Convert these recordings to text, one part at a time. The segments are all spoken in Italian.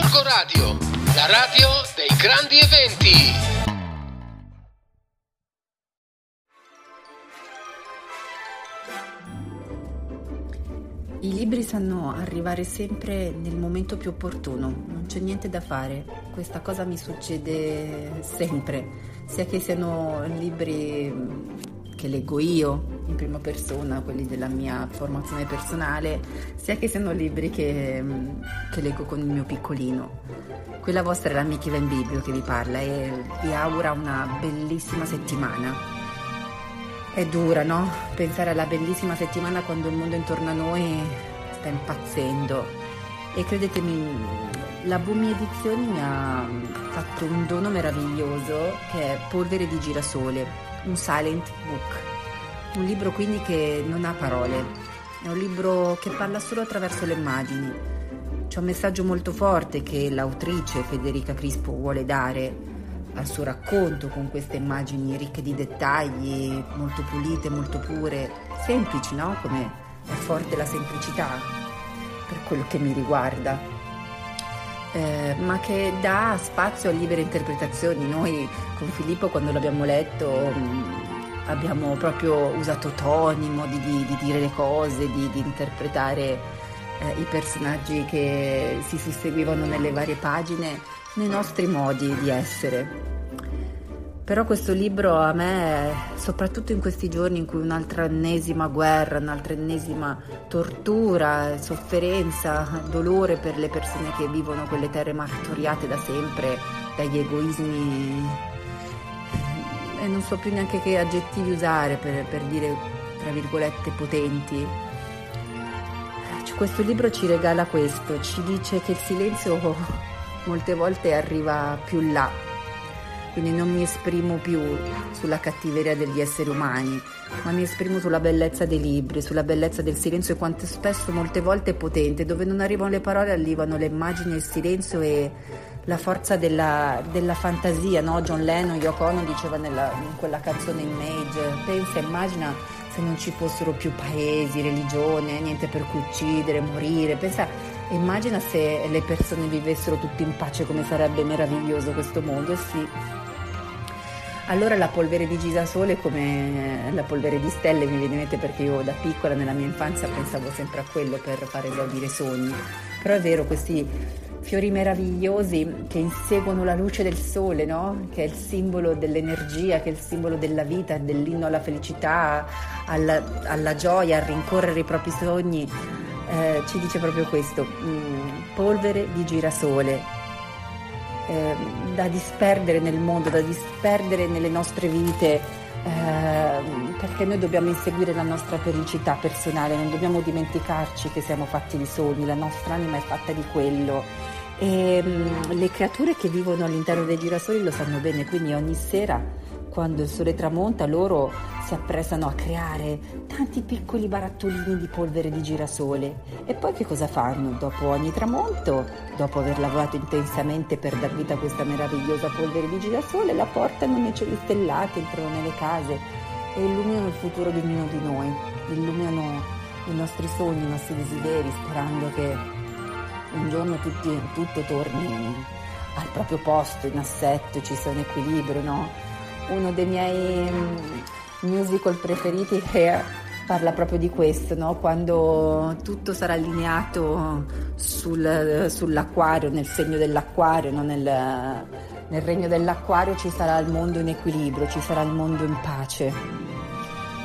Gorgo Radio, la radio dei grandi eventi. I libri sanno arrivare sempre nel momento più opportuno, non c'è niente da fare, questa cosa mi succede sempre, sia che siano libri che leggo io in prima persona, quelli della mia formazione personale, sia che siano libri che, che leggo con il mio piccolino. Quella vostra è l'amica Ivan Biblio che vi parla e vi augura una bellissima settimana. È dura, no? Pensare alla bellissima settimana quando il mondo intorno a noi sta impazzendo. E credetemi, la Bumi Edizioni mi ha fatto un dono meraviglioso che è Polvere di girasole, un silent book. Un libro quindi che non ha parole, è un libro che parla solo attraverso le immagini. C'è un messaggio molto forte che l'autrice Federica Crispo vuole dare al suo racconto con queste immagini ricche di dettagli, molto pulite, molto pure, semplici, no? Come è forte la semplicità per quello che mi riguarda, eh, ma che dà spazio a libere interpretazioni. Noi con Filippo quando l'abbiamo letto mh, abbiamo proprio usato toni, modi di, di dire le cose, di, di interpretare eh, i personaggi che si susseguivano nelle varie pagine nei nostri modi di essere. Però questo libro a me, soprattutto in questi giorni in cui un'altra ennesima guerra, un'altra ennesima tortura, sofferenza, dolore per le persone che vivono quelle terre martoriate da sempre dagli egoismi e non so più neanche che aggettivi usare per, per dire, tra virgolette, potenti. Cioè, questo libro ci regala questo, ci dice che il silenzio molte volte arriva più là quindi non mi esprimo più sulla cattiveria degli esseri umani, ma mi esprimo sulla bellezza dei libri, sulla bellezza del silenzio e quanto spesso molte volte è potente, dove non arrivano le parole arrivano le immagini, il silenzio e la forza della, della fantasia, no? John Lennon, Yoko Ono diceva nella, in quella canzone Image, pensa, immagina se non ci fossero più paesi, religione, niente per cui uccidere, morire, pensa, immagina se le persone vivessero tutti in pace come sarebbe meraviglioso questo mondo, e sì, allora la polvere di Gisasole come la polvere di stelle mi viene in mente perché io da piccola nella mia infanzia pensavo sempre a quello per far esaudire sogni. Però è vero, questi fiori meravigliosi che inseguono la luce del sole, no? che è il simbolo dell'energia, che è il simbolo della vita, dell'inno alla felicità, alla, alla gioia, a rincorrere i propri sogni, eh, ci dice proprio questo, mm, polvere di girasole, eh, da disperdere nel mondo, da disperdere nelle nostre vite, eh, perché noi dobbiamo inseguire la nostra felicità personale, non dobbiamo dimenticarci che siamo fatti di sogni, la nostra anima è fatta di quello. E mh, mm, le creature che vivono all'interno dei girasoli lo sanno bene, quindi ogni sera quando il sole tramonta loro si apprestano a creare tanti piccoli barattolini di polvere di girasole. E poi che cosa fanno? Dopo ogni tramonto, dopo aver lavorato intensamente per dar vita a questa meravigliosa polvere di girasole, la portano nei cieli stellati, entrano nelle case e illuminano il futuro di ognuno di noi, illuminano i nostri sogni, i nostri desideri, sperando che un giorno tutti, tutto torni al proprio posto, in assetto, ci sia un equilibrio, no? Uno dei miei mm, musical preferiti che parla proprio di questo, no? quando tutto sarà allineato sul, sull'acquario, nel segno dell'acquario, no? nel, nel regno dell'acquario ci sarà il mondo in equilibrio, ci sarà il mondo in pace.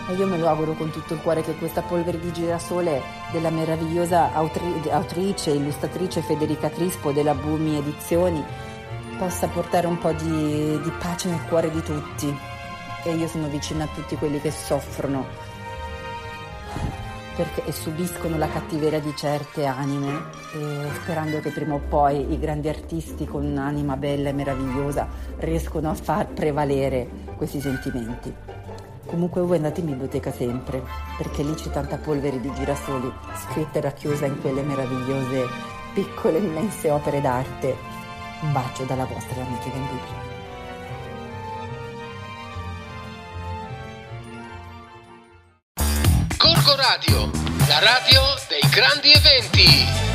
E io me lo auguro con tutto il cuore che questa polvere di girasole della meravigliosa autri- autrice, illustratrice Federica Crispo della Bumi Edizioni possa portare un po' di, di pace nel cuore di tutti. E io sono vicina a tutti quelli che soffrono. Perché, e subiscono la cattiveria di certe anime, sperando che prima o poi i grandi artisti con un'anima bella e meravigliosa riescono a far prevalere questi sentimenti. Comunque voi andate in biblioteca sempre, perché lì c'è tanta polvere di girasoli, scritta e racchiusa in quelle meravigliose, piccole, immense opere d'arte un bacio dalla vostra amica Vendibile. Corco Radio, la radio dei grandi eventi.